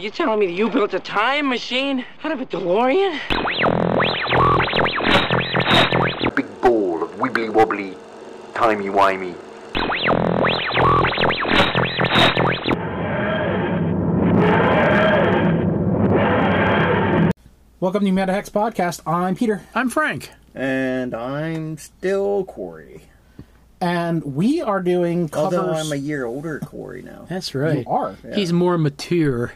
Are you telling me that you built a time machine out of a DeLorean? Big ball of wibbly wobbly, timey wimey. Welcome to Meta Hex Podcast. I'm Peter, I'm Frank. And I'm still Cory. and we are doing covers. Although I'm a year older Cory now. That's right. You are. He's more mature.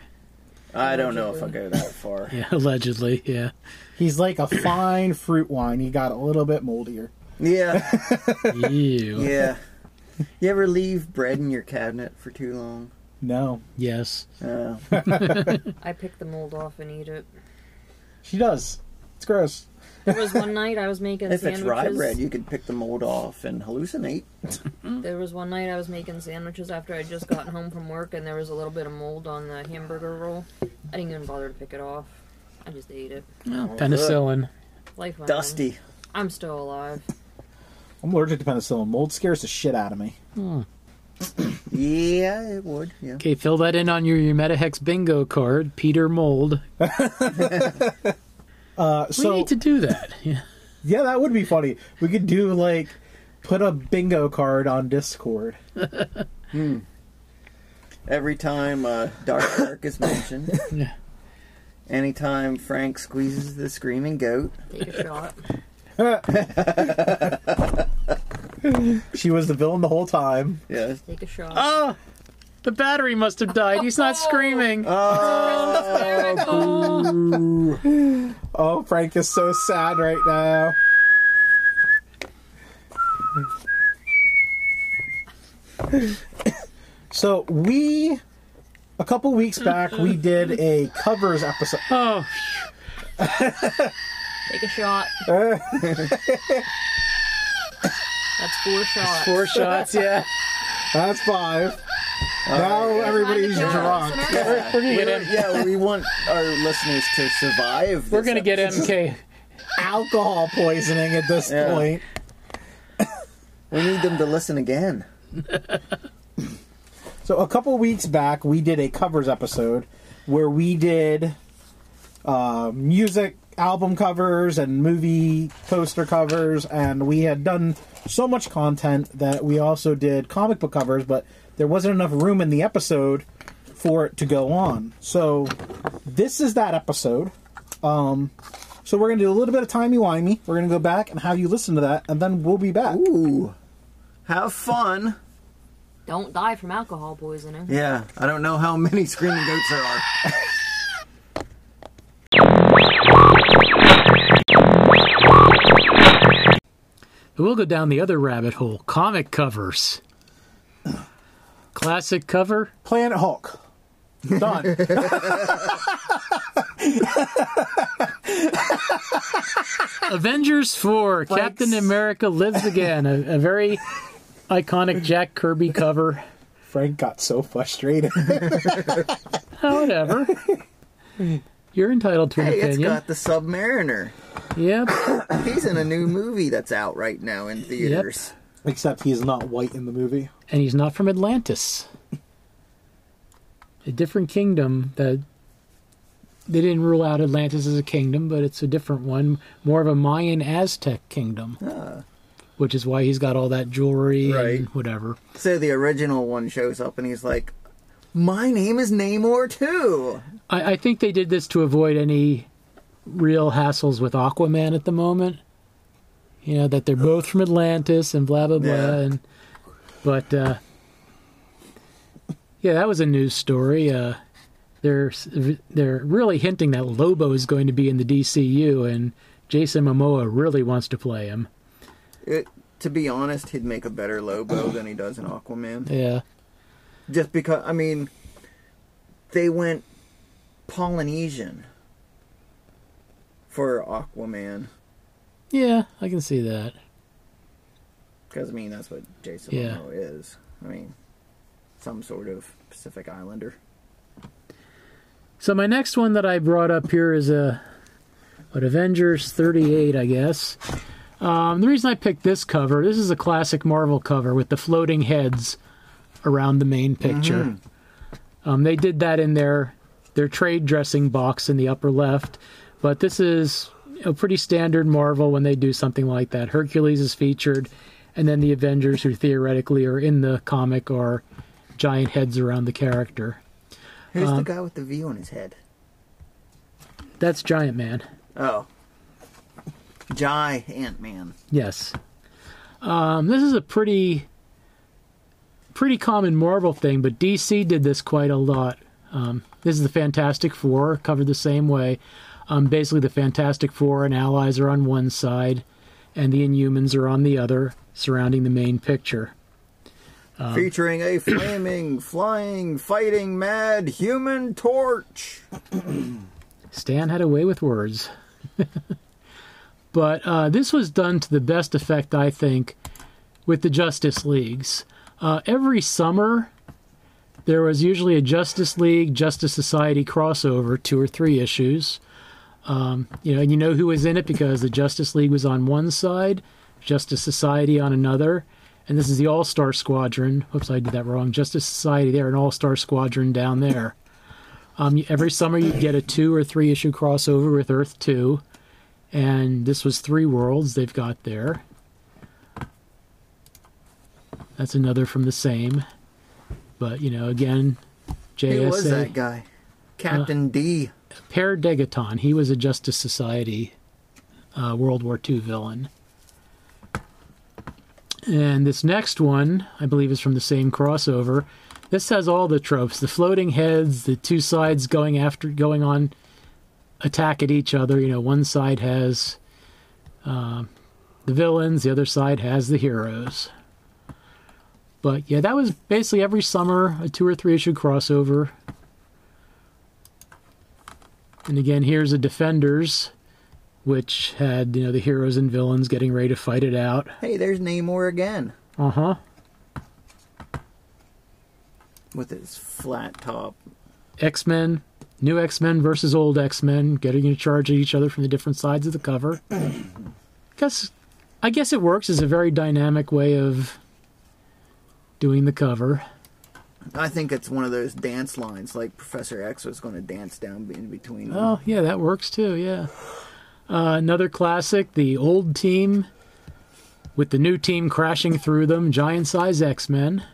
I don't know if I go that far. Yeah, allegedly. Yeah. He's like a fine fruit wine. He got a little bit moldier. Yeah, Ew. yeah. You ever leave bread in your cabinet for too long? No, Yes. Uh, I pick the mold off and eat it. she does. It's gross. There was one night I was making sandwiches. if it's sandwiches. rye bread, you could pick the mold off and hallucinate. There was one night I was making sandwiches after I'd just gotten home from work, and there was a little bit of mold on the hamburger roll. I didn't even bother to pick it off. I just ate it. Well, penicillin. Life went on. Dusty. I'm still alive. I'm allergic to penicillin. Mold scares the shit out of me. Hmm. Yeah, it would. Yeah. Okay, fill that in on your, your Metahex bingo card. Peter Mold. Uh, so we need to do that. Yeah. yeah, that would be funny. We could do like put a bingo card on Discord. Every time uh, Dark Dark is mentioned, Yeah. anytime Frank squeezes the screaming goat, Take a shot. She was the villain the whole time. yes. Take a shot. Oh! The battery must have died. He's not oh. screaming. Oh, Frank is so sad right now. so we a couple weeks back we did a covers episode. Oh, Take a shot. That's four shots. four shots, yeah. That's five. Now everybody's Find a drunk. listener. We're gonna get We're- M- yeah, we want our listeners to survive. we're gonna get. MK. Alcohol poisoning at this Yeah. point. We need them to listen again. So a couple weeks back, we did a covers episode where we did uh, music album covers and movie poster covers, and we had done so much content that we also did comic book covers, but there wasn't enough room in the episode for it to go on. So this is that episode. Um, so we're gonna do a little bit of timey wimey. We're gonna go back and have you listen to that, and then we'll be back. Ooh. Have fun. Don't die from alcohol poisoning. Yeah, I don't know how many screaming goats there are. We'll go down the other rabbit hole. Comic covers. Classic cover. Planet Hulk. Done. Avengers 4, Captain America Lives Again. A, a very iconic Jack Kirby cover. Frank got so frustrated. Oh, whatever. You're entitled to an Hey, it's opinion. got the Submariner. Yep. He's in a new movie that's out right now in theaters. Except he's not white in the movie. And he's not from Atlantis. A different kingdom that they didn't rule out Atlantis as a kingdom, but it's a different one, more of a Mayan Aztec kingdom. Ah. Which is why he's got all that jewelry Right. and whatever. So the original one shows up and he's like, "My name is Namor too." I, I think they did this to avoid any real hassles with Aquaman at the moment. You know that they're both from Atlantis and blah blah blah. Yeah. And but uh, yeah, that was a news story. Uh, they're they're really hinting that Lobo is going to be in the DCU, and Jason Momoa really wants to play him. It, to be honest, he'd make a better Lobo than he does in Aquaman. Yeah, Just because, I mean, they went Polynesian for Aquaman. Yeah, I can see that. Because, I mean, that's what Jason Yeah. Is. I mean, some sort of Pacific Islander. So my next one that I brought up here is a what Avengers 38, I guess. Um, the reason I picked this cover, this is a classic Marvel cover with the floating heads around the main picture. Um, they did that in their their trade dressing box in the upper left. But this is a pretty standard Marvel when they do something like that. Hercules is featured, and then the Avengers, who theoretically are in the comic, are giant heads around the character. Who's Um, the guy with the V on his head? That's Giant Man. Oh. Giant Man. Yes. Um, this is a pretty pretty common Marvel thing, but DC did this quite a lot. Um, this is the Fantastic Four, covered the same way. Um, basically, the Fantastic Four and allies are on one side, and the Inhumans are on the other, surrounding the main picture. Um, Featuring a flaming, flying, fighting, mad human torch. Stan had a way with words. but uh, this was done to the best effect, I think, with the Justice Leagues. Uh, every summer, there was usually a Justice League, Justice Society crossover, two or three issues. Um, you know, and you know who was in it because the Justice League was on one side, Justice Society on another, and this is the All Star Squadron. Whoops, I did that wrong. Justice Society there, and All Star Squadron down there. Um, every summer you'd get a two or three issue crossover with Earth 2, and this was three worlds they've got there. That's another from the same. But, you know, again, JSA. Who was that guy? Captain D. Per Degaton. He was a Justice Society uh, World War II villain. And this next one, I believe, is from the same crossover. This has all the tropes: the floating heads, the two sides going after, going on attack at each other. You know, one side has uh, the villains, the other side has the heroes. But yeah, that was basically every summer a two or three issue crossover. And again, here's the Defenders, which had you know the heroes and villains getting ready to fight it out. Hey, there's Namor again. Uh huh. With his flat top. X Men, new X Men versus old X Men, getting in charge of each other from the different sides of the cover. guess, I guess it works as a very dynamic way of doing the cover. I think it's one of those dance lines, like Professor X was going to dance down in between. them. Oh, yeah, that works too, yeah. Uh, another classic, the old team with the new team crashing through them, giant size X Men.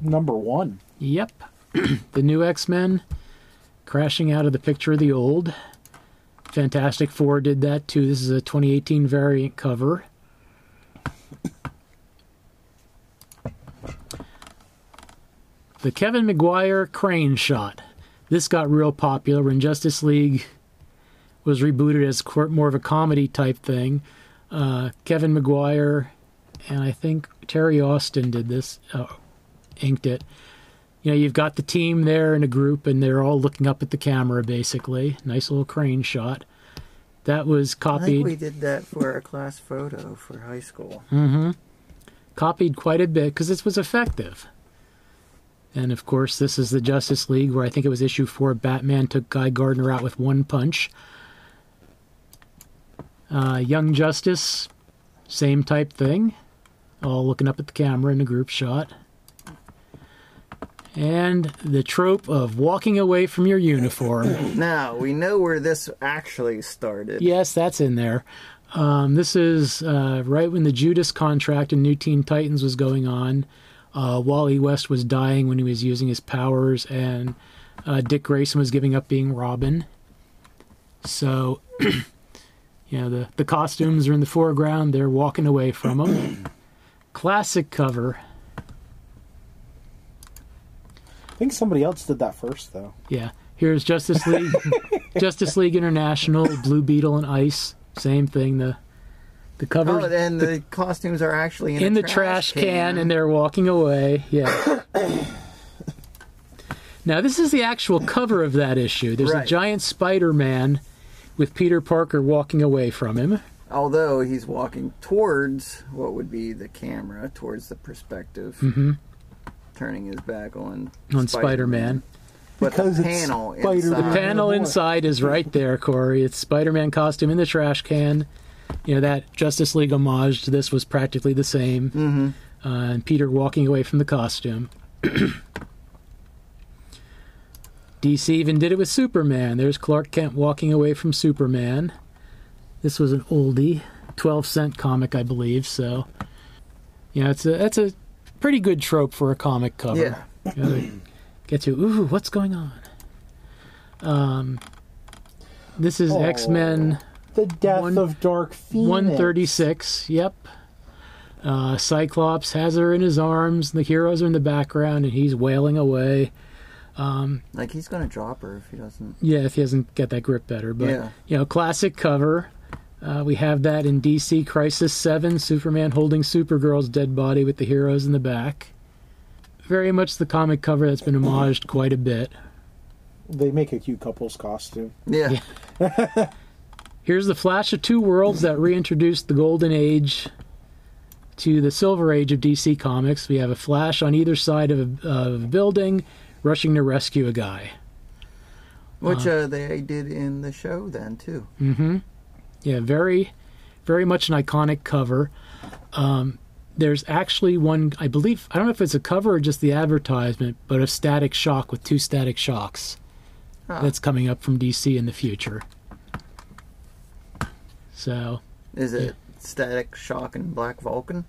Number one. Yep. the new X Men crashing out of the picture of the old. Fantastic Four did that too. This is a 2018 variant cover. The Kevin Maguire crane shot. This got real popular when Justice League was rebooted as more of a comedy type thing. Uh, Kevin Maguire and I think Terry Austin did this, uh, inked it. You know, you've got the team there in a group, and they're all looking up at the camera, basically. Nice little crane shot. That was I think copied. we did that for our class photo for high school. Mm-hmm. Copied quite a bit because this was effective. And of course, this is the Justice League, where I think it was issue four. Batman took Guy Gardner out with one punch. Uh, Young Justice, same type thing. All looking up at the camera in a group shot. And the trope of walking away from your uniform. Now, we know where this actually started. Yes, that's in there. Um, this is uh, right when the Judas contract in New Teen Titans was going on. Uh, Wally West was dying when he was using his powers, and uh, Dick Grayson was giving up being Robin. So, you know, the, the costumes are in the foreground. They're walking away from them. Classic cover. I think somebody else did that first, though. Yeah. Here's Justice League, Justice League International, Blue Beetle and Ice. Same thing. The the cover Oh, and the costumes are actually in, in a the trash can, and they're walking away. Yeah. now this is the actual cover of that issue. There's a giant Spider-Man with Peter Parker walking away from him. Although he's walking towards what would be the camera, towards the perspective, hmm turning his back on On Spider-Man. But Because the panel Spider-Man. inside, Uh, Panel inside is right there, Cory. It's Spider-Man costume in the trash can. You know that Justice League homage to this was practically the same. Mhm. Uh, and Peter walking away from the costume. DC even did it with Superman. There's Clark Kent walking away from Superman. This was an oldie, 12 cent comic, I believe. So, yeah, it's a that's a pretty good trope for a comic cover. Yeah. You know, get you, ooh, what's going on? Um, this is. X Men The death One- of Dark Phoenix. 136. Yep. Uh, Cyclops has her in his arms. The heroes are in the background, and he's wailing away. Like he's gonna drop her if he doesn't. Yeah, if he doesn't get that grip better. But Yeah. you know, classic cover. Uh, we have that in DC Crisis Seven. Superman holding Supergirl's dead body with the heroes in the back. Very much the comic cover that's been homaged quite a bit. They make a cute couple's costume. Yeah. Here's the Flash of Two Worlds that reintroduced the Golden Age to the Silver Age of DC Comics. We have a Flash on either side of a, of a building rushing to rescue a guy. Which uh, they did in the show then too. Mm hmm. Yeah, very, very much an iconic cover. Um, there's actually one, I believe, I don't know if it's a cover or just the advertisement, but a Static Shock with two Static Shocks Ah. that's coming up from DC in the future. So, Is it Static Shock and Black Vulcan?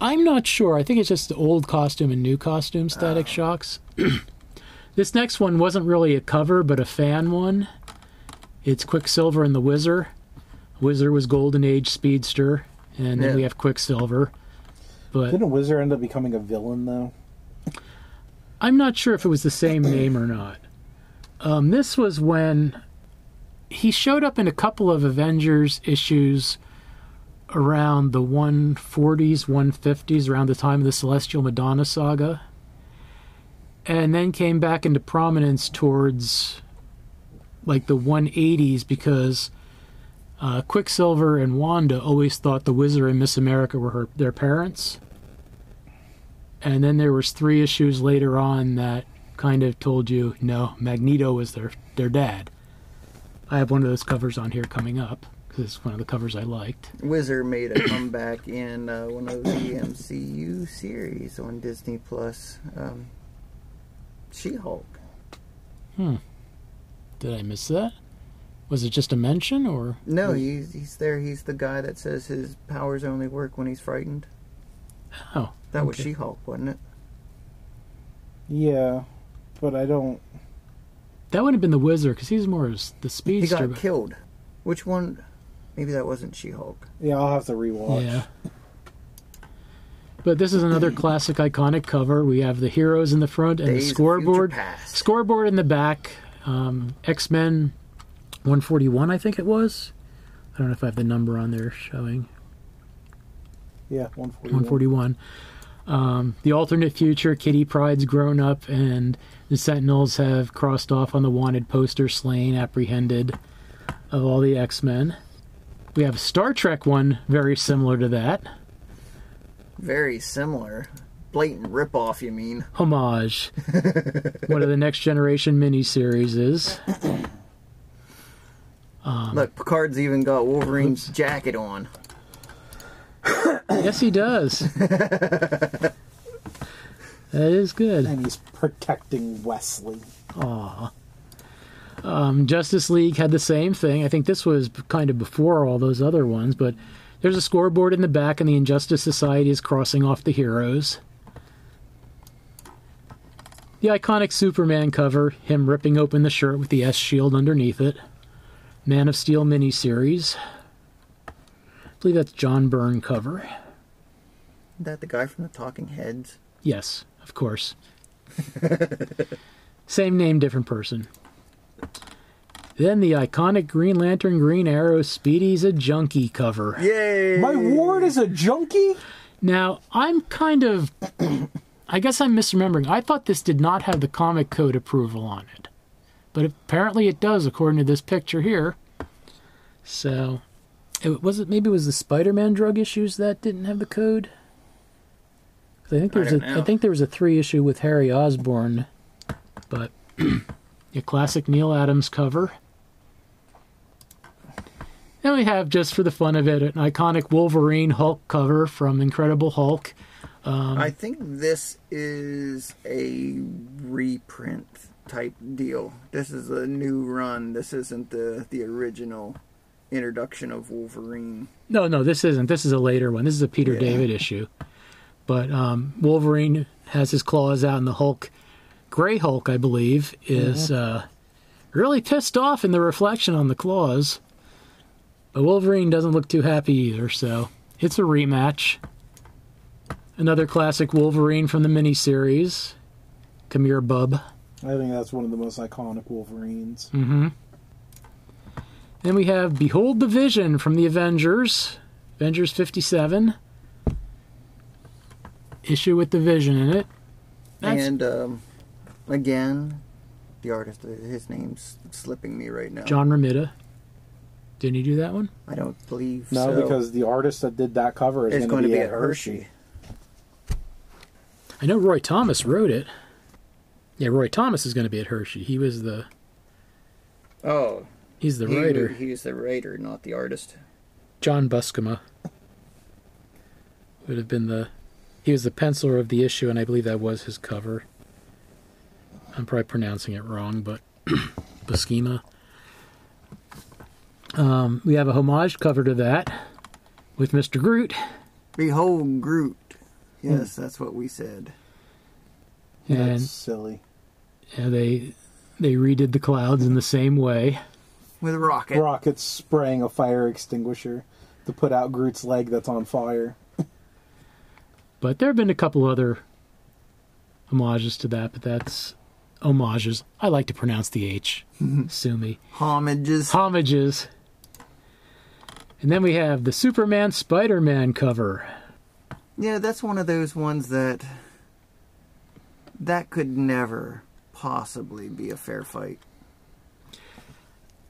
I'm not sure. I think it's just the old costume and new costume Static Shocks. this next one wasn't really a cover, but a fan one. It's Quicksilver and the Wizard. Wizard was Golden Age Speedster, and then Yeah. we have Quicksilver. But Didn't Wizard end up becoming a villain though? I'm not sure if it was the same name or not. Um, this was when he showed up in a couple of Avengers issues around the 140s, 150s, around the time of the Celestial Madonna saga, and then came back into prominence towards like the 180s because uh, Quicksilver and Wanda always thought the Wizard and Miss America were her, their parents. And then there was three issues later on that kind of told you no magneto was their their dad i have one of those covers on here coming up because it's one of the covers i liked Wizard made a comeback in uh, one of the MCU series on Disney Plus. Um, She-Hulk. Hmm. Did i miss that was it just a mention or No, he's he's there. He's the guy that says his powers only work when he's frightened. oh That was. She-Hulk, wasn't it? Yeah, but I don't. That would have been the wizard because he's more as the He speedster got but- killed. Which one? Maybe that wasn't She-Hulk. Yeah, I'll have to rewatch. yeah but this is another classic iconic cover we have the heroes in the front and Days the scoreboard scoreboard in the back um, x-men 141 i think it was i don't know if i have the number on there showing Yeah, one forty. 141 um, the alternate future kitty pryde's grown up and the sentinels have crossed off on the wanted poster slain apprehended of all the x-men we have a star trek one very similar to that Very similar. Blatant ripoff, you mean? homage one of the next generation miniseries is Um, Look, Picard's even got Wolverine's jacket on. yes he does that is good and he's protecting Wesley. Um, Justice League had the same thing. I think this was kind of before all those other ones, but there's a scoreboard in the back, and the Injustice Society is crossing off the heroes. The iconic Superman cover, him ripping open the shirt with the S shield underneath it. Man of Steel miniseries. I believe that's John Byrne cover. Isn't that the guy from the Talking Heads? Yes, of course. Same name, different person. Then the iconic Green Lantern Green Arrow Speedy's a Junkie cover. Yay! My ward is a junkie. Now, I'm kind of. I guess I'm misremembering. I thought this did not have the comic code approval on it. But apparently it does, according to this picture here. So. It, was it maybe it was the Spider-Man drug issues that didn't have the code? I think there I was a don't I know. think there was a three issue with Harry Osborn, but a classic Neal Adams cover. Then we have, just for the fun of it, an iconic Wolverine Hulk cover from Incredible Hulk. Um, I think this is a reprint type deal. This is a new run. This isn't the the original introduction of Wolverine. No, no, this isn't. This is a later one. This is a Peter Yeah. David issue. But um, Wolverine has his claws out, and the Hulk, Gray Hulk, I believe, is uh, really pissed off in the reflection on the claws. But Wolverine doesn't look too happy either, so it's a rematch. Another classic Wolverine from the miniseries. Come here, bub. I think that's one of the most iconic Wolverines. Mm-hmm. Then we have Behold the Vision from the Avengers, Avengers 57. Issue with the Vision in it. That's- And um, again, the artist, his name's slipping me right now. John Romita. Didn't he do that one? I don't believe No, so. because the artist that did that cover is it's going to be be at Hershey. I know Roy Thomas wrote it. Yeah, Roy Thomas is going to be at Hershey. He was the Oh, he's the he, writer. He's the writer, not the artist. John Buscema would have been the he was the penciler of the issue, and I believe that was his cover. I'm probably pronouncing it wrong, but Buscema. Um, we have a homage cover to that with Mr. Groot, Behold Groot. Yes, that's what we said. and That's silly. yeah, they they redid the clouds in the same way. With Rocket. Rocket's spraying a fire extinguisher to put out Groot's leg that's on fire. But there have been a couple other homages to that, but that's homages. I like to pronounce the H. Sue me. Homages. Homages. And then we have the Superman Spider Man cover. Yeah, that's one of those ones that that could never possibly be a fair fight.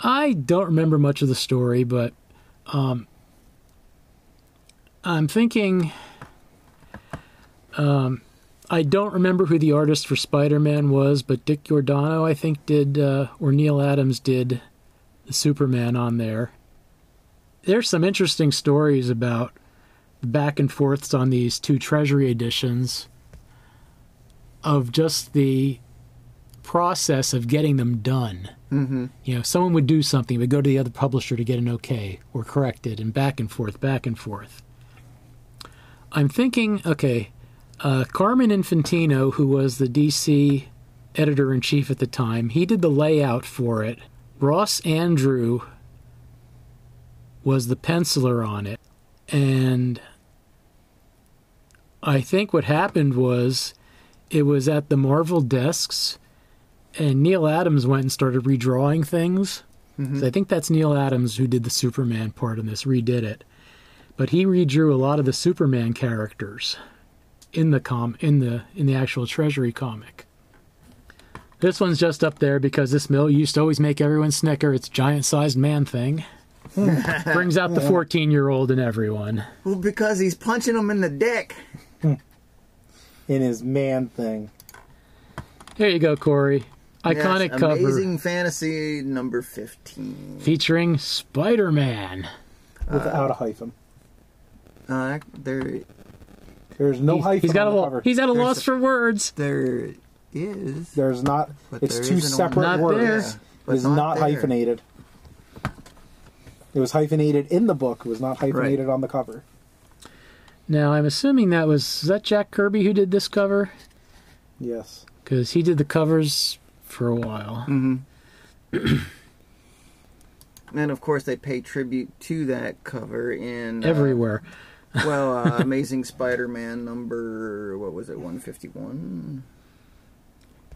I don't remember much of the story, but um, I'm thinking. Um, I don't remember who the artist for Spider Man was, but Dick Giordano, I think, did, uh, or Neal Adams did the Superman on there. There's some interesting stories about the back and forths on these two Treasury editions of just the process of getting them done. Mm-hmm. You know, someone would do something, would go to the other publisher to get an okay or correct it, and back and forth, back and forth. I'm thinking, okay, uh, Carmen Infantino, who was the DC editor in chief at the time, he did the layout for it. Ross Andru was the penciler on it. And I think what happened was it was at the Marvel desks and Neal Adams went and started redrawing things. So I think that's Neal Adams who did the Superman part in this, redid it. But he redrew a lot of the Superman characters in the com in the in the actual Treasury comic. This one's just up there because this mill used to always make everyone snicker. It's giant sized man thing. Brings out the 14 year old in everyone. Well, because he's punching him in the dick. In his man thing. Here you go, Cory. Iconic Yes, cover Amazing Fantasy number 15. featuring Spider Man. Without a hyphen. Uh, there, There's no hyphen he's got on a the lo- cover. he's at a There's loss a- for words. there is. There's not. But it's there two separate Not words. there. Yeah, but It is not, there. hyphenated. It was hyphenated in the book. It was not hyphenated on the cover. Now I'm assuming that was is that Jack Kirby who did this cover Yes. because he did the covers for a while. Mm-hmm. And of course, they pay tribute to that cover in uh, Everywhere. Well, uh, Amazing Spider-Man number what was it, one fifty one?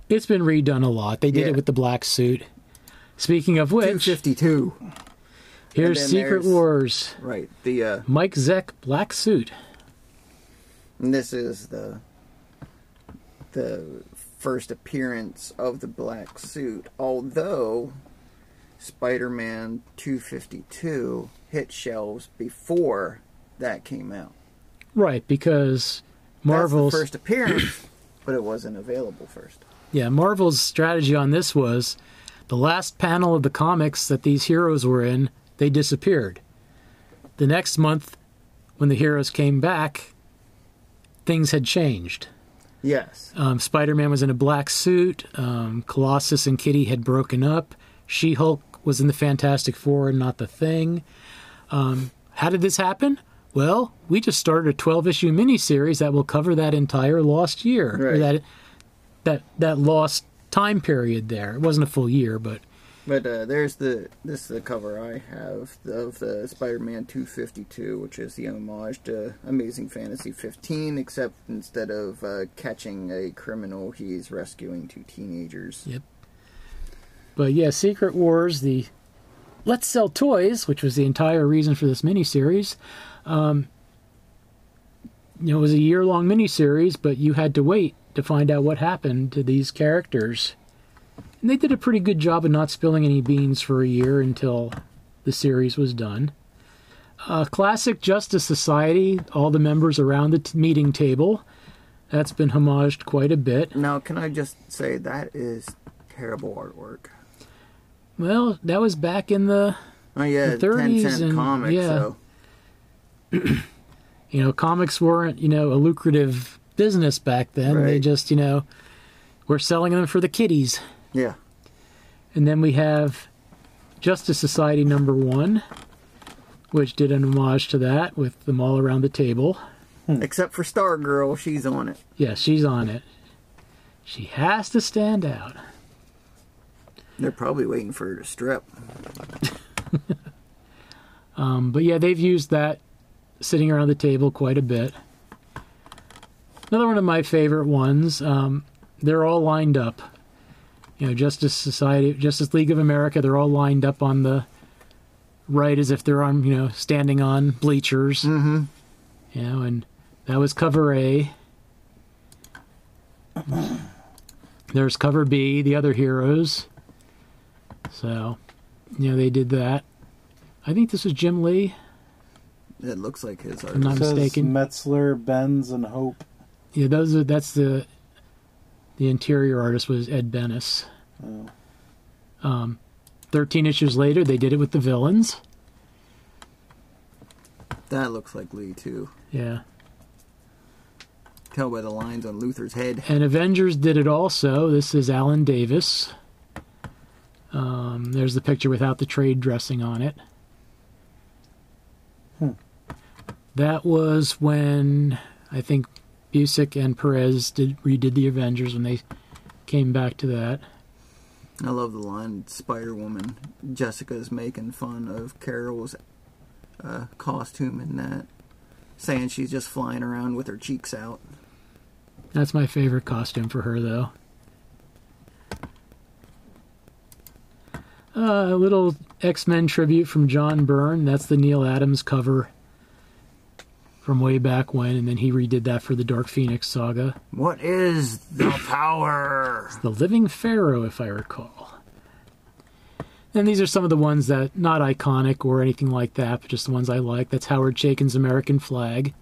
It's been redone a lot. They did Yeah. it with the black suit. Speaking of which, fifty two. here's Secret Wars. Right. The uh, Mike Zeck black suit. and this is the the first appearance of the black suit. Although Spider-Man two fifty two hit shelves before that came out. Right, because Marvel's first appearance, but it wasn't available first. Yeah, Marvel's strategy on this was the last panel of the comics that these heroes were in, they disappeared. The next month, when the heroes came back, things had changed. Yes. Um, Spider Man was in a black suit. Um, Colossus and Kitty had broken up. She Hulk was in the Fantastic Four and not the Thing. Um, how did this happen? Well, we just started a 12 issue miniseries that will cover that entire lost year. Or that, that, that lost time period there. It wasn't a full year, but But uh, there's the this is the cover I have of the Spider-Man 252, which is the homage to Amazing Fantasy 15, except instead of uh, catching a criminal, he's rescuing two teenagers. Yep. But yeah, Secret Wars, the Let's Sell Toys, which was the entire reason for this miniseries. Um, you know, it was a year long miniseries, but you had to wait to find out what happened to these characters. And they did a pretty good job of not spilling any beans for a year until the series was done. Uh, classic Justice Society, all the members around the t- meeting table. That's been homaged quite a bit. Now, can I just say that is terrible artwork? Well, that was back in the Oh yeah, The 10 30s cent and- comics. yeah. So you know, comics weren't, you know, a lucrative business back then. They just, you know, were selling them for the kiddies. yeah, And then we have Justice Society number one, which did an homage to that with them all around the table. except for Stargirl, she's on it. Yeah, she's on it. She has to stand out. They're probably waiting for her to strip. Um, but yeah, they've used that sitting around the table quite a bit. Another one of my favorite ones. Um, they're all lined up. You know, Justice Society, Justice League of America. They're all lined up on the right, as if they're on, you know, standing on bleachers. Mm-hmm. You know, and that was cover A. There's cover B, the other heroes. So, you know, they did that. I think this was Jim Lee. It looks like his art. I'm not Says mistaken. Meltzer, Benes, and Hope. Yeah, those are that's the the interior artist was Ed Benes. Oh. Um, Thirteen issues later, they did it with the villains. That looks like Lee too. Yeah, Tell by the lines on Luthor's head. and Avengers did it also. This is Alan Davis. Um, there's the picture without the trade dressing on it. Hmm. That was when I think Busiek and Perez did redid the Avengers when they came back to that. I love the line Spider Woman. Jessica's making fun of Carol's uh, costume in that, saying she's just flying around with her cheeks out. That's my favorite costume for her, though. Uh, a little X Men tribute from John Byrne. That's the Neal Adams cover from way back when, and then he redid that for the Dark Phoenix saga. What is the power? The Living Pharaoh, if I recall. And these are some of the ones that not iconic or anything like that, but just the ones I like. That's Howard Chaykin's American Flagg.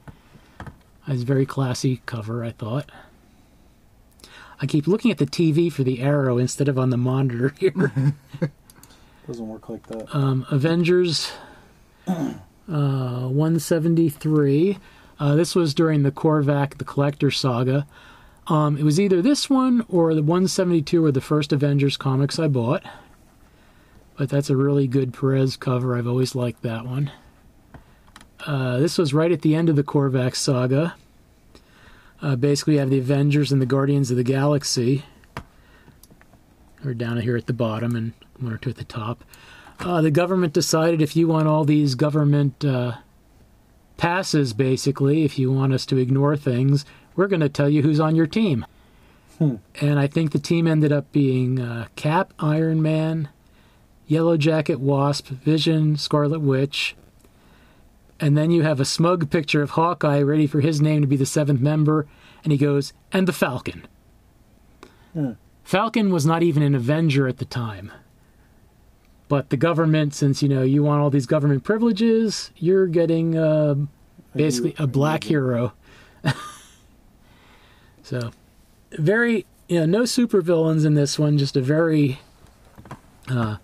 It's a very classy cover, I thought. I keep looking at the TV for the arrow instead of on the monitor here. Doesn't work like that. um, Avengers uh, 173. Uh, this was during the Korvac the Collector saga. Um, it was either this one or the 172 or the first Avengers comics I bought. But that's a really good Perez cover. I've always liked that one. Uh, this was right at the end of the Korvac saga. Uh, basically, you have the Avengers and the Guardians of the Galaxy. Or down here at the bottom and one or two at the top. Uh, the government decided if you want all these government uh, passes, basically, if you want us to ignore things, we're going to tell you who's on your team. And I think the team ended up being uh, Cap, Iron Man, Yellow Jacket, Wasp, Vision, Scarlet Witch. And then you have a smug picture of Hawkeye ready for his name to be the seventh member, and he goes, and the Falcon. Falcon was not even an Avenger at the time. But the government, since you know you want all these government privileges, you're getting uh, basically a black hero. so, very you know no supervillains in this one, just a very uh,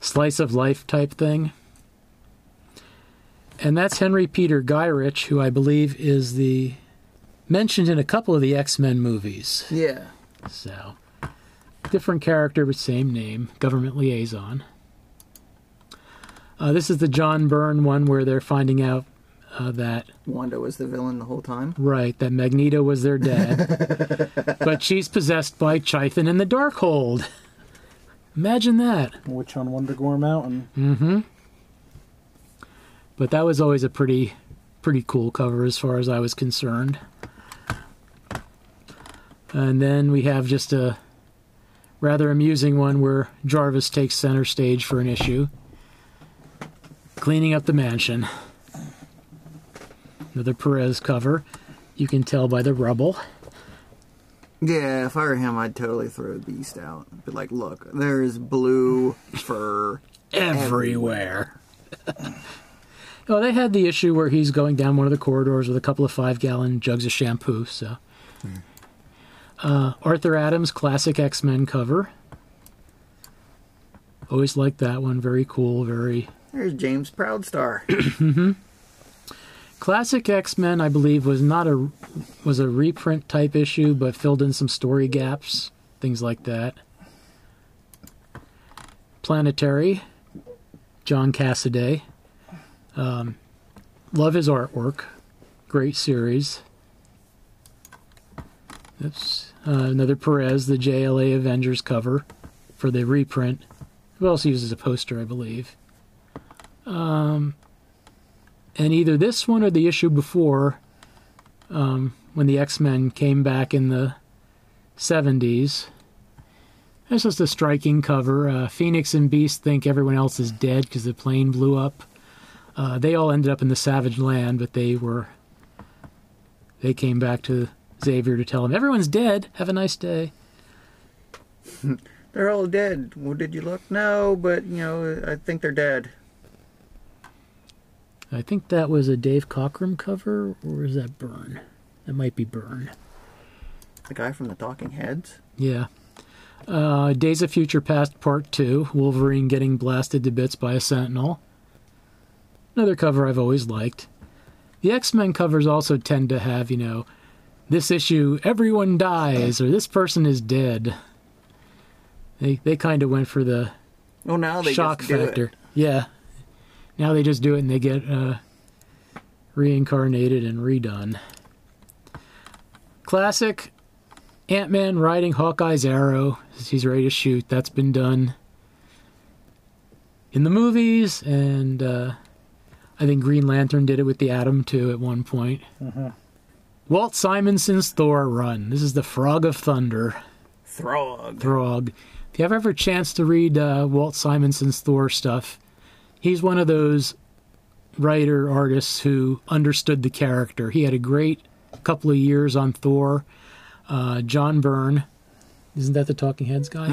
slice of life type thing. And that's Henry Peter Gyrich, who I believe is the mentioned in a couple of the X Men movies. Yeah. So, different character but same name, government liaison. Uh, this is the John Byrne one where they're finding out uh, that Wanda was the villain the whole time. right that Magneto was their dad, but she's possessed by Chthon in the Darkhold. Imagine that. Witch on Wundagore Mountain. Mm-hmm. But that was always a pretty, pretty cool cover as far as I was concerned. And then we have just a rather amusing one where Jarvis takes center stage for an issue, cleaning up the mansion. Another Perez cover. You can tell by the rubble. Yeah, if I were him, I'd totally throw the beast out. But like, look, there's blue fur. everywhere. well, they had the issue where he's going down one of the corridors with a couple of five gallon jugs of shampoo. So, uh, Arthur Adams classic X Men cover. Always liked that one. Very cool. Very There's James Proudstar. classic X Men. I believe was not a was a reprint type issue, but filled in some story gaps, things like that. Planetary, John Cassaday. Um, love his artwork. Great series. Oops. Uh, another Perez, the JLA Avengers cover for the reprint. Who else uses a poster, I believe. Um, and either this one or the issue before, um, when the X Men came back in the 70s. This is a striking cover. Uh, Phoenix and Beast think everyone else is dead because the plane blew up. Uh, they all ended up in the Savage Land, but they were. They came back to Xavier to tell him, everyone's dead. Have a nice day. They're all dead. Well, did you look? No, but, you know, I think they're dead. I think that was a Dave Cockrum cover, or is that Byrne? That might be Byrne. The guy from the Talking Heads. Yeah. Uh, Days of Future Past Part 2, Wolverine getting blasted to bits by a Sentinel. Another cover I've always liked. The X Men covers also tend to have, you know, this issue, everyone dies, or this person is dead. They, they kind of went for the Oh, now they shock factor. It. Yeah. Now they just do it and they get uh, reincarnated and redone. Classic Ant Man riding Hawkeye's arrow as he's ready to shoot. That's been done in the movies, and uh, I think Green Lantern did it with the Atom too at one point. Walt Simonson's Thor run. This is the Frog of Thunder. Throg. Throg. If you have ever a chance to read uh, Walt Simonson's Thor stuff, he's one of those writer artists who understood the character. He had a great couple of years on Thor. Uh, John Byrne, isn't that the Talking Heads guy?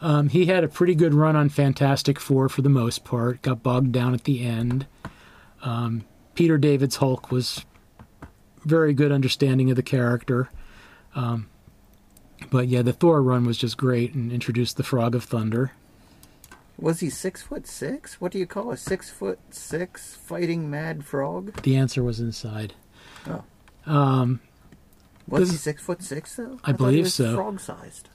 Um, he had a pretty good run on Fantastic Four for the most part. Got bogged down at the end. Um, Peter David's Hulk was very good understanding of the character. Um, but yeah, the Thor run was just great and introduced the Frog of Thunder. Was he six foot six? What do you call a six foot six fighting mad frog? The answer was inside. Oh. Um, Was This- he six foot six though? I thought believe he was so. Frog sized.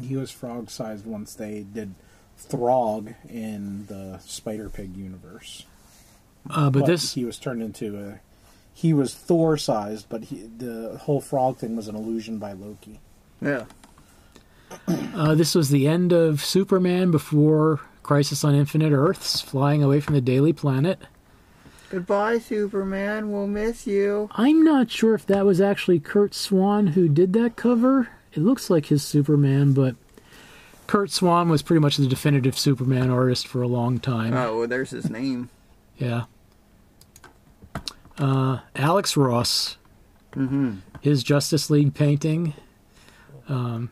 He was frog sized once they did Throg in the Spider Pig universe. uh, but, this he was turned into a. He was Thor sized, but he, the whole frog thing was an illusion by Loki. Yeah. Uh, this was the end of Superman before Crisis on Infinite Earths, flying away from the Daily Planet. Goodbye, Superman. We'll miss you. I'm not sure if that was actually Curt Swan who did that cover. It looks like his Superman, but Curt Swan was pretty much the definitive Superman artist for a long time. Oh, well, there's his name. Yeah. Uh, Alex Ross, Mm-hmm. his Justice League painting. Um,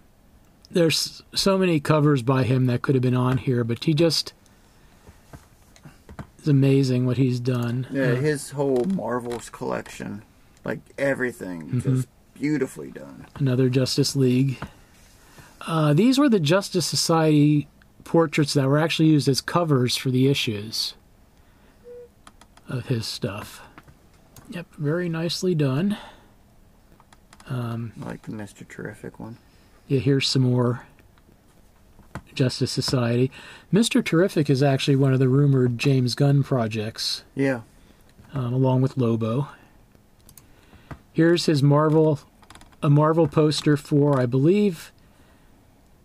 there's so many covers by him that could have been on here, but he just it's amazing what he's done. Yeah, Uh, his whole Marvels collection, like everything, Mm-hmm. just beautifully done. another Justice League. Uh, these were the Justice Society portraits that were actually used as covers for the issues of his stuff. Yep, very nicely done. I like the Mr. Terrific one. Yeah, here's some more Justice Society. Mr. Terrific is actually one of the rumored James Gunn projects, Yeah. um, along with Lobo. Here's his Marvel, a Marvel poster for, I believe,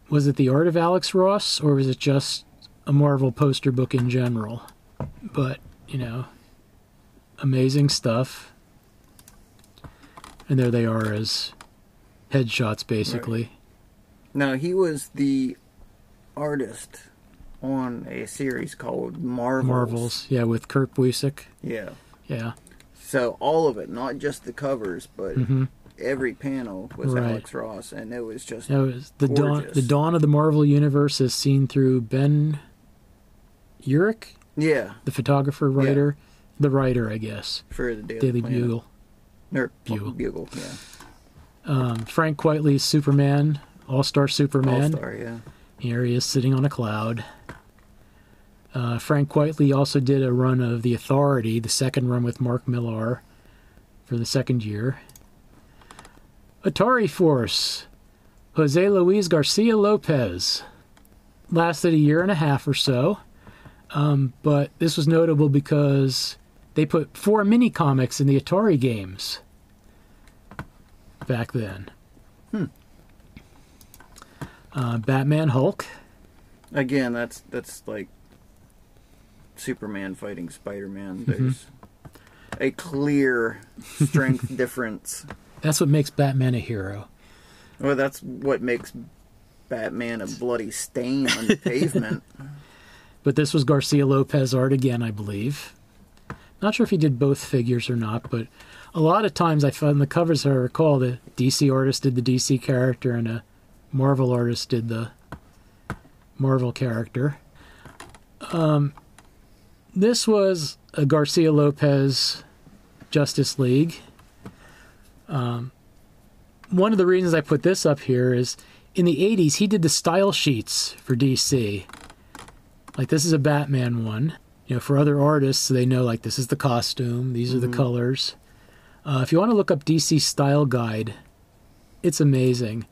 was it The Art of Alex Ross, or was it just a Marvel poster book in general? But, you know, amazing stuff. And there they are as headshots, basically. Now he was the artist on a series called Marvels. Marvels, yeah, with Kurt Busiek. Yeah. Yeah, So all of it, not just the covers, but hmm every panel was Right. Alex Ross, and it was just that was the dawn. The dawn of the Marvel universe is seen through Ben Urich, yeah the photographer, writer, the writer, I guess. for the Daily, Daily Bugle. Or Bugle. Bugle, yeah. Um, Frank Quitely's Superman, All Star Superman. All Star, yeah. Here he is sitting on a cloud. Uh, Frank Quitely also did a run of The Authority, the second run with Mark Millar for the second year. Atari Force, Jose Luis Garcia Lopez. Lasted a year and a half or so, um, but this was notable because they put four mini comics in the Atari games back then. Uh, Batman Hulk. Again, that's that's like Superman fighting Spider Man. Mm-hmm. There's a clear strength difference. That's what makes Batman a hero. Well, that's what makes Batman a bloody stain on the pavement. But this was Garcia Lopez art again, I believe. Not sure if he did both figures or not, but a lot of times I found the covers I recall the DC artist did the DC character and a Marvel artist did the Marvel character. Um, this was a Garcia Lopez Justice League. Um, one of the reasons I put this up here is in the 80s he did the style sheets for DC. Like this is a Batman one. You know, for other artists, they know like this is the costume, these are the colors. Uh, if you want to look up DC Style Guide, it's amazing.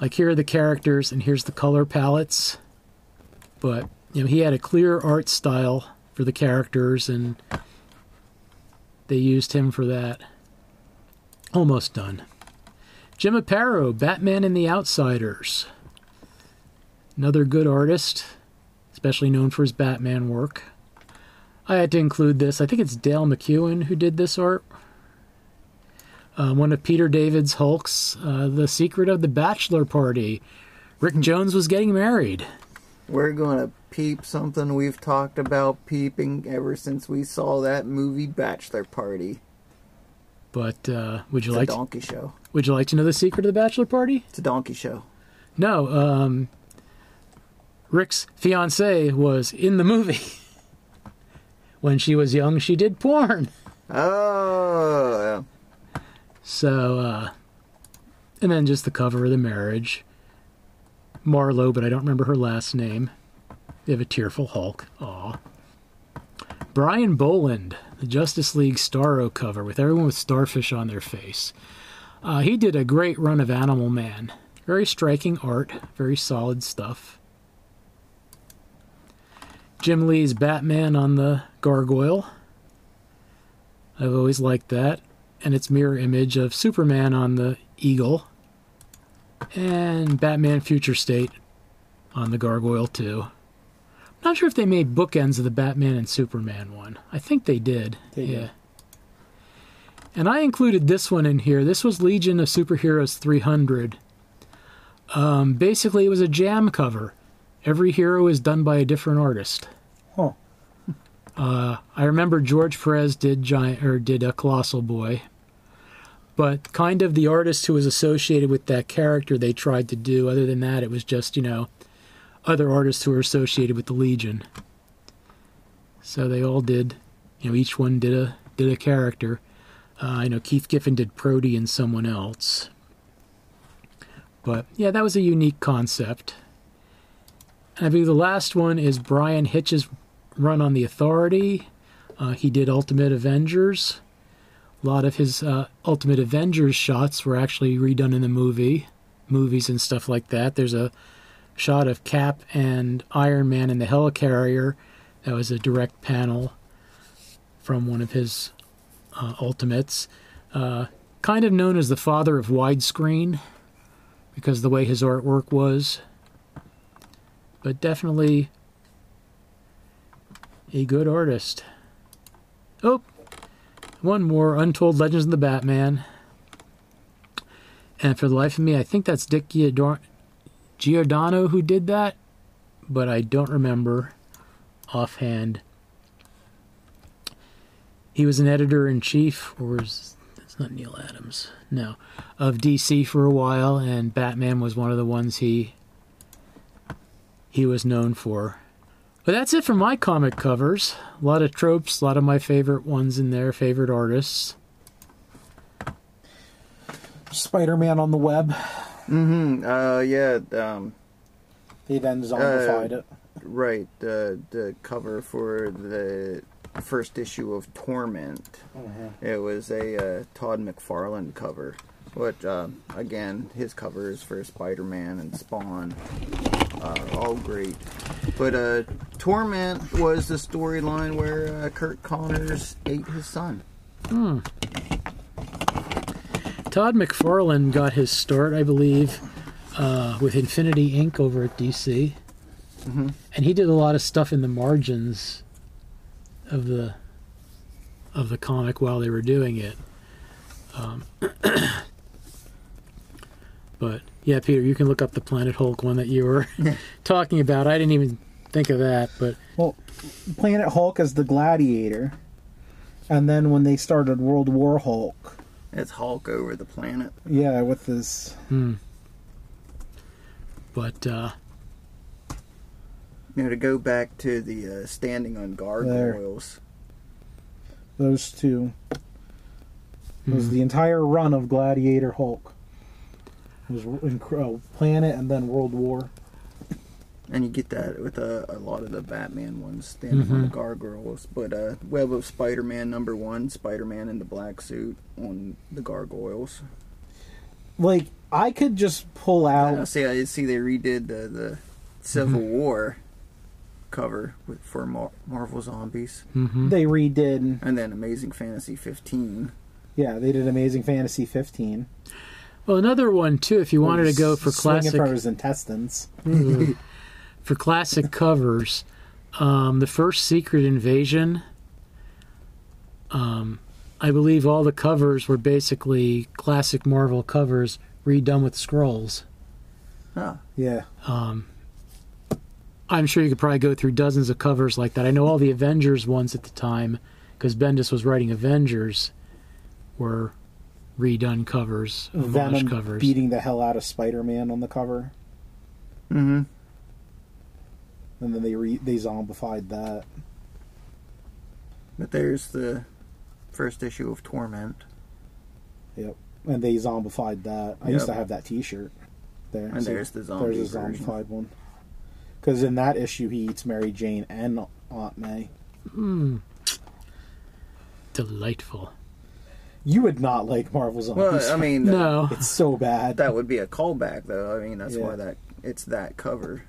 Like here are the characters and here's the color palettes. But you know, he had a clear art style for the characters, and they used him for that. Almost done. Jim Aparo, Batman and the Outsiders. Another good artist especially known for his Batman work. I had to include this. I think it's Dale McEwen who did this art. Uh, one of Peter David's Hulks, uh, The Secret of the Bachelor Party. Rick Jones was getting married. We're gonna peep something we've talked about peeping ever since we saw that movie Bachelor Party. But uh, would you It's like a to, donkey show. would you like to know the secret of the Bachelor Party? It's a donkey show. No. Um, Rick's fiance was in the movie. when she was young, she did porn. Oh, So, uh, and then just the cover of the marriage. Marlo, but I don't remember her last name. They have a tearful Hulk. Aw. Brian Bolland, the Justice League Starro cover with everyone with starfish on their face. Uh, he did a great run of Animal Man. Very striking art, very solid stuff. Jim Lee's Batman on the Gargoyle. I've always liked that. And its mirror image of Superman on the Eagle. And Batman Future State on the Gargoyle, too. I'm not sure if they made bookends of the Batman and Superman one. I think they did. They yeah. did. And I included this one in here. This was Legion of Superheroes 300. Um, basically, it was a jam cover. Every hero is done by a different artist. Huh. Uh, I remember George Perez did giant or did a Colossal Boy, but kind of the artist who was associated with that character they tried to do. Other than that, it was just you know other artists who were associated with the Legion. So they all did, you know, each one did a did a character. Uh, I know Keith Giffen did Prody and someone else. But yeah, that was a unique concept. And I believe the last one is Bryan Hitch's run on the Authority. Uh, he did Ultimate Avengers. A lot of his uh, Ultimate Avengers shots were actually redone in the movie, movies and stuff like that. There's a shot of Cap and Iron Man in the helicarrier. That was a direct panel from one of his uh, Ultimates. Uh, kind of known as the father of widescreen because the way his artwork was. But definitely a good artist. Oh, one more Untold Legends of the Batman. And for the life of me, I think that's Dick Giordano, who did that, but I don't remember offhand. He was an editor in chief, or was it's not Neal Adams, no, of DC for a while, and Batman was one of the ones he he was known for. But that's it for my comic covers. A lot of tropes, a lot of my favorite ones in there, favorite artists. Spider-Man on the web. Mm-hmm. Uh, yeah. Um, They then zombified Uh, it. right. The the cover for the first issue of Torment. It was a uh, Todd McFarlane cover. Which, uh, again, his covers for Spider-Man and Spawn are all great. But uh, Torment was the storyline where uh, Curt Connors ate his son. Todd McFarlane got his start, I believe, uh, with Infinity Inc. over at DC, Mhm. and he did a lot of stuff in the margins of the of the comic while they were doing it. Um, but yeah, Peter, you can look up the Planet Hulk one that you were talking about. I didn't even think of that, but Well, Planet Hulk as the Gladiator, and then when they started World War Hulk, It's Hulk over the planet. yeah, with this but uh, You know, to go back to the uh, standing on gargoyles. those two was the entire run of Gladiator Hulk. It was in, uh, Planet and then World War. And you get that with uh, a lot of the Batman ones, standing on the gargoyles. But uh, Web of Spider-Man number one, Spider-Man in the black suit on the gargoyles. Like I could just pull I out. see. I see they redid the, the Civil War cover with, for Mar- Marvel Zombies, They redid. and then Amazing Fantasy 15. Yeah, they did Amazing Fantasy 15. well, another one too. If you wanted to go for Swinging classic from his intestines. for classic covers, um, the first Secret Invasion. Um, I believe all the covers were basically classic Marvel covers redone with scrolls. Ah, Yeah. I'm sure you could probably go through dozens of covers like that. I know all the Avengers ones at the time, because Bendis was writing Avengers, were redone covers, homage Venom covers. beating the hell out of Spider-Man on the cover, mm-hmm. And then they re- they zombified that. But there's the first issue of Torment. Yep, and they zombified that. I used to have that T-shirt. There, And there's the zombie There's a version. zombified one. Because in that issue, he eats Mary Jane and Aunt May. Hmm. Delightful. You would not like Marvel Zombies. Well, I mean, No. it's so bad. that would be a callback, though. I mean, that's Yeah. why that it's that cover.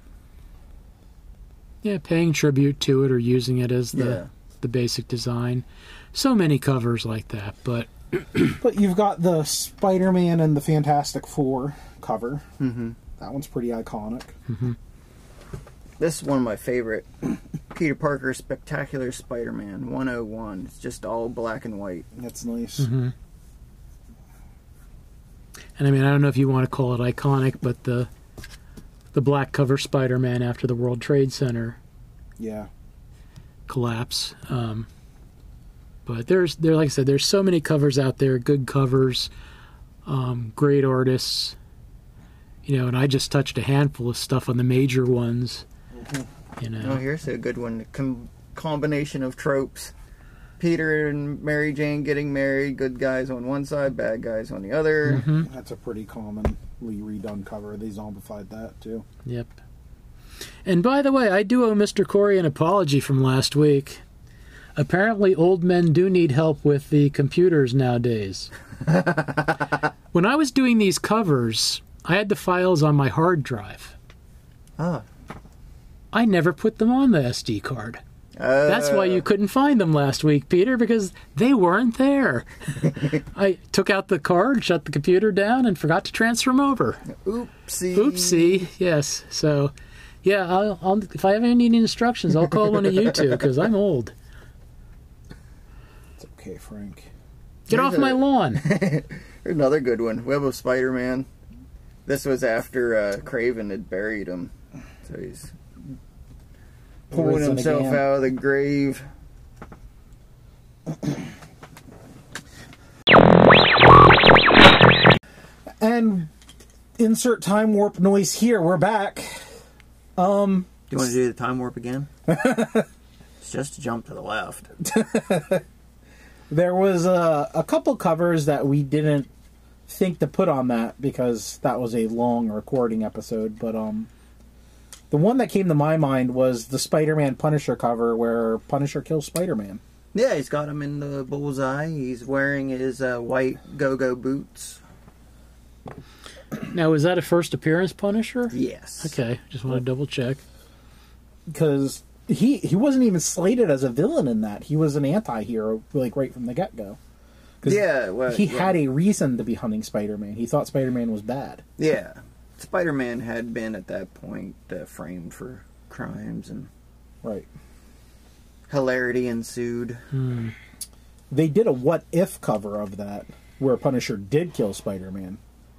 Yeah, paying tribute to it or using it as the Yeah. the basic design. So many covers like that, but But you've got the Spider-Man and the Fantastic Four cover. Mm-hmm. That one's pretty iconic. This is one of my favorite. Peter Parker Spectacular Spider-Man 101. It's just all black and white. That's nice. and I mean I don't know if you want to call it iconic, but the the black cover Spider-Man after the World Trade Center Yeah. collapse. Um, but there's there like I said, there's so many covers out there, good covers, um, great artists. You know, and I just touched a handful of stuff on the major ones. You know, Oh, here's a good one. Com- combination of tropes. Peter and Mary Jane getting married. Good guys on one side, bad guys on the other. That's a pretty commonly redone cover. They zombified that too. Yep. And by the way, I do owe Mr. Cory an apology from last week. Apparently, old men do need help with the computers nowadays. when I was doing these covers, I had the files on my hard drive. Ah. I never put them on the SD card. That's why you couldn't find them last week, Peter, because they weren't there. I took out the card, shut the computer down, and forgot to transfer them over. Oopsie. Oopsie. Yes. So, yeah, I'll, I'll, if I ever need instructions, I'll call one of you two because I'm old. It's okay, Frank. Get off my lawn. Here's another good one. Web of Spider-Man. This was after uh, Kraven had buried him, so he's pulling himself again. out of the grave. And insert time warp noise here. We're back. Um, Do you want to do the time warp again? it's just to jump to the left. there was a, a couple covers that we didn't think to put on that because that was a long recording episode. But um, the one that came to my mind was the Spider-Man Punisher cover where Punisher kills Spider-Man. Yeah, he's got him in the bullseye. He's wearing his uh, white go-go boots. Now, was that a first appearance Punisher? Yes. Okay, just want to double check. because he he wasn't even slated as a villain in that. He was an anti-hero like right from the get-go. Yeah, well, he yeah. had a reason to be hunting Spider-Man. He thought Spider-Man was bad. Yeah. Spider-Man had been at that point uh, framed for crimes and Right. hilarity ensued. They did a what if cover of that where Punisher did kill Spider-Man.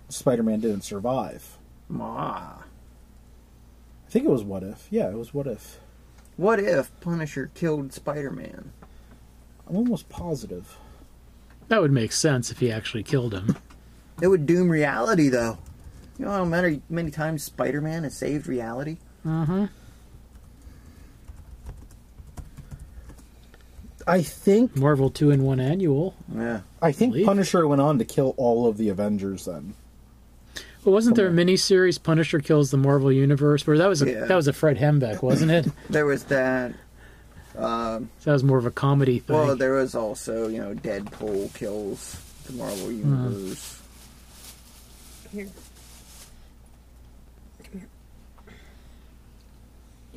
Spider-Man didn't survive. Ah. I think it was what if. Yeah, it was what if. What if Punisher killed Spider-Man? I'm almost positive. That would make sense if he actually killed him. It would doom reality, though. You know how many, many times Spider-Man has saved reality? Mm-hmm. I think Marvel two in one annual. Yeah. I think Believe. Punisher went on to kill all of the Avengers then. Well, wasn't there a miniseries Punisher kills the Marvel Universe? Where that was a Yeah. that was a Fred Hembeck, wasn't it? There was that. Um, So that was more of a comedy thing. well, there was also, you know, Deadpool kills the Marvel Universe. Here. Come here.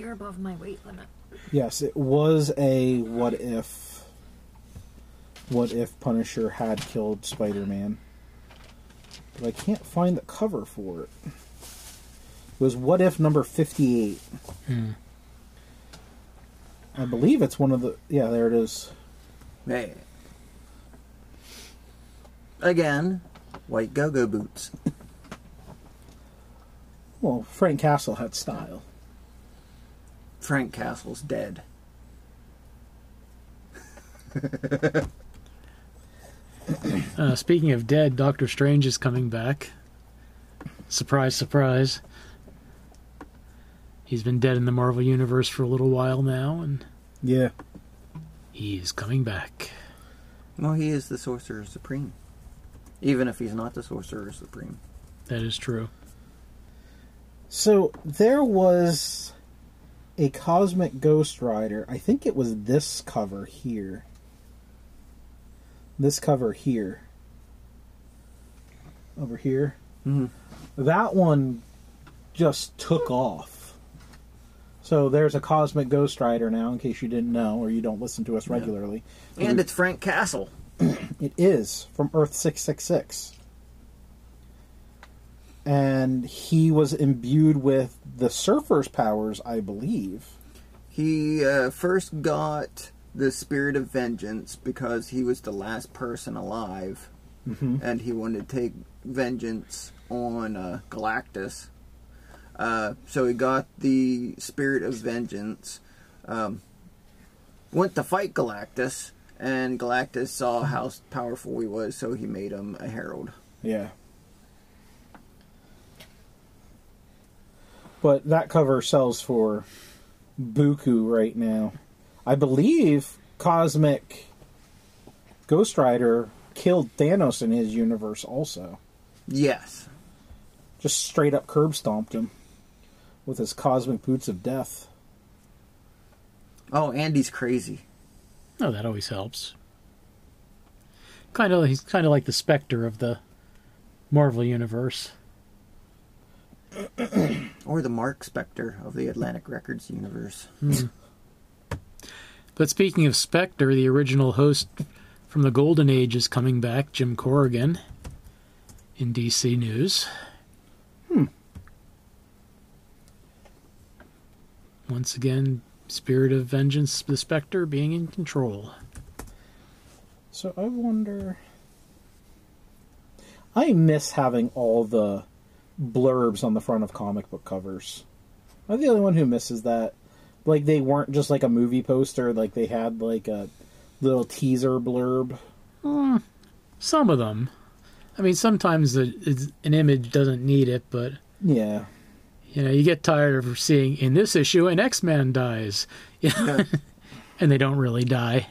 You're above my weight limit. Yes, it was a what if. What if Punisher had killed Spider Man? But I can't find the cover for it. It was what if number 58. Hmm. I believe it's one of the. Yeah, there it is. Hey. Again, white go-go boots. Well, Frank Castle had style. Frank Castle's dead. Uh, speaking of dead, Doctor Strange is coming back. Surprise, surprise. He's been dead in the Marvel Universe for a little while now, and Yeah. he's coming back. Well, he is the Sorcerer Supreme. Even if he's not the Sorcerer Supreme. That is true. So there was a Cosmic Ghost Rider. I think it was this cover here. This cover here. Over here. Mhm. That one just took off. So there's a Cosmic Ghost Rider now, in case you didn't know or you don't listen to us regularly. And it's Frank Castle. It is from Earth 666. And he was imbued with the Surfer's powers, I believe. He uh, first got the Spirit of Vengeance because he was the last person alive. And he wanted to take vengeance on uh, Galactus. Uh, so he got the Spirit of Vengeance. Um, went to fight Galactus. And Galactus saw how powerful he was, so he made him a herald. Yeah. But that cover sells for buku right now. I believe Cosmic Ghost Rider killed Thanos in his universe also. Yes. Just straight up curb stomped him with his cosmic boots of death. Oh, Andy's crazy. Oh, that always helps. Kind of, he's kind of like the Spectre of the Marvel universe. Or the Mark Spector of the Atlantic Records universe. But speaking of Spectre, the original host from the Golden Age is coming back, Jim Corrigan, in DC News. Hmm. Once again, Spirit of Vengeance, the Spectre being in control. So I wonder. I miss having all the blurbs on the front of comic book covers. I'm the only one who misses that. Like they weren't just like a movie poster; like they had like a little teaser blurb. Hmm. Some of them. I mean, sometimes the, it's, an image doesn't need it, but Yeah, you know, you get tired of seeing in this issue an X Man dies, Yeah. and they don't really die.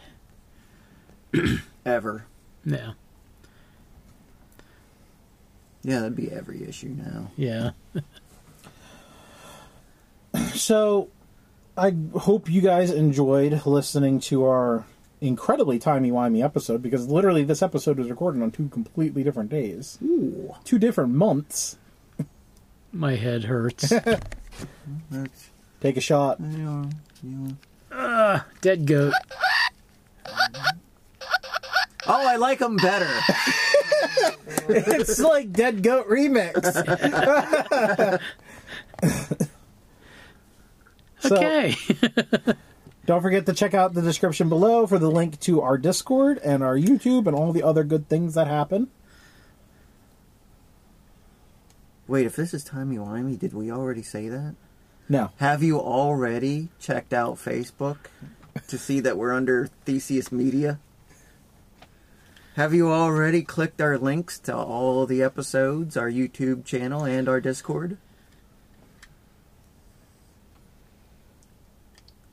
Ever. Yeah, Yeah, that'd be every issue now. yeah. So, I hope you guys enjoyed listening to our incredibly timey-wimey episode because literally this episode was recorded on two completely different days. Ooh. Two different months. My head hurts. Take a shot. yeah, yeah. Dead goat. Oh, I like them better. it's like Dead Goat Remix. So- Okay. Don't forget to check out the description below for the link to our Discord and our YouTube and all the other good things that happen. Wait, if this is timey wimey, did we already say that? No. Have you already checked out Facebook to see that we're under Theseus Media? Have you already clicked our links to all the episodes, our YouTube channel, and our Discord?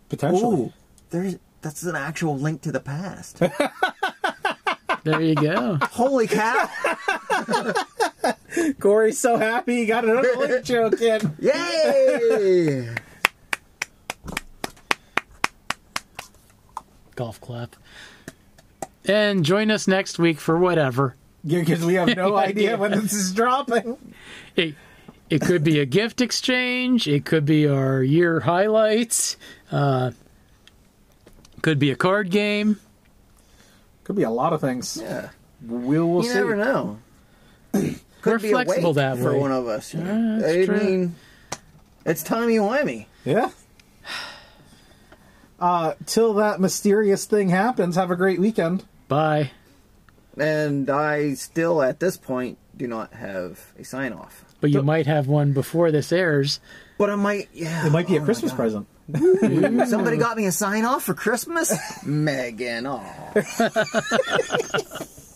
Potentially. Ooh, there's that's an actual link to the past. there you go. Holy cow! Cory's so happy he got another link joke in. Yay! Golf clap. And join us next week for whatever. Because we have no idea when this is dropping. It, it could be a gift exchange. It could be our year highlights. Uh, could be a card game. Could be a lot of things. Yeah, We will you see. never know. Could We're be a flexible wake that for one of us. Yeah, that's I true. mean, it's timey wimey. Yeah. Uh, till that mysterious thing happens, have a great weekend. Bye. And I still, at this point, do not have a sign off. But you might have one before this airs. But I might, yeah. It might be oh a Christmas present. Somebody got me a sign off for Christmas? Megan, oh.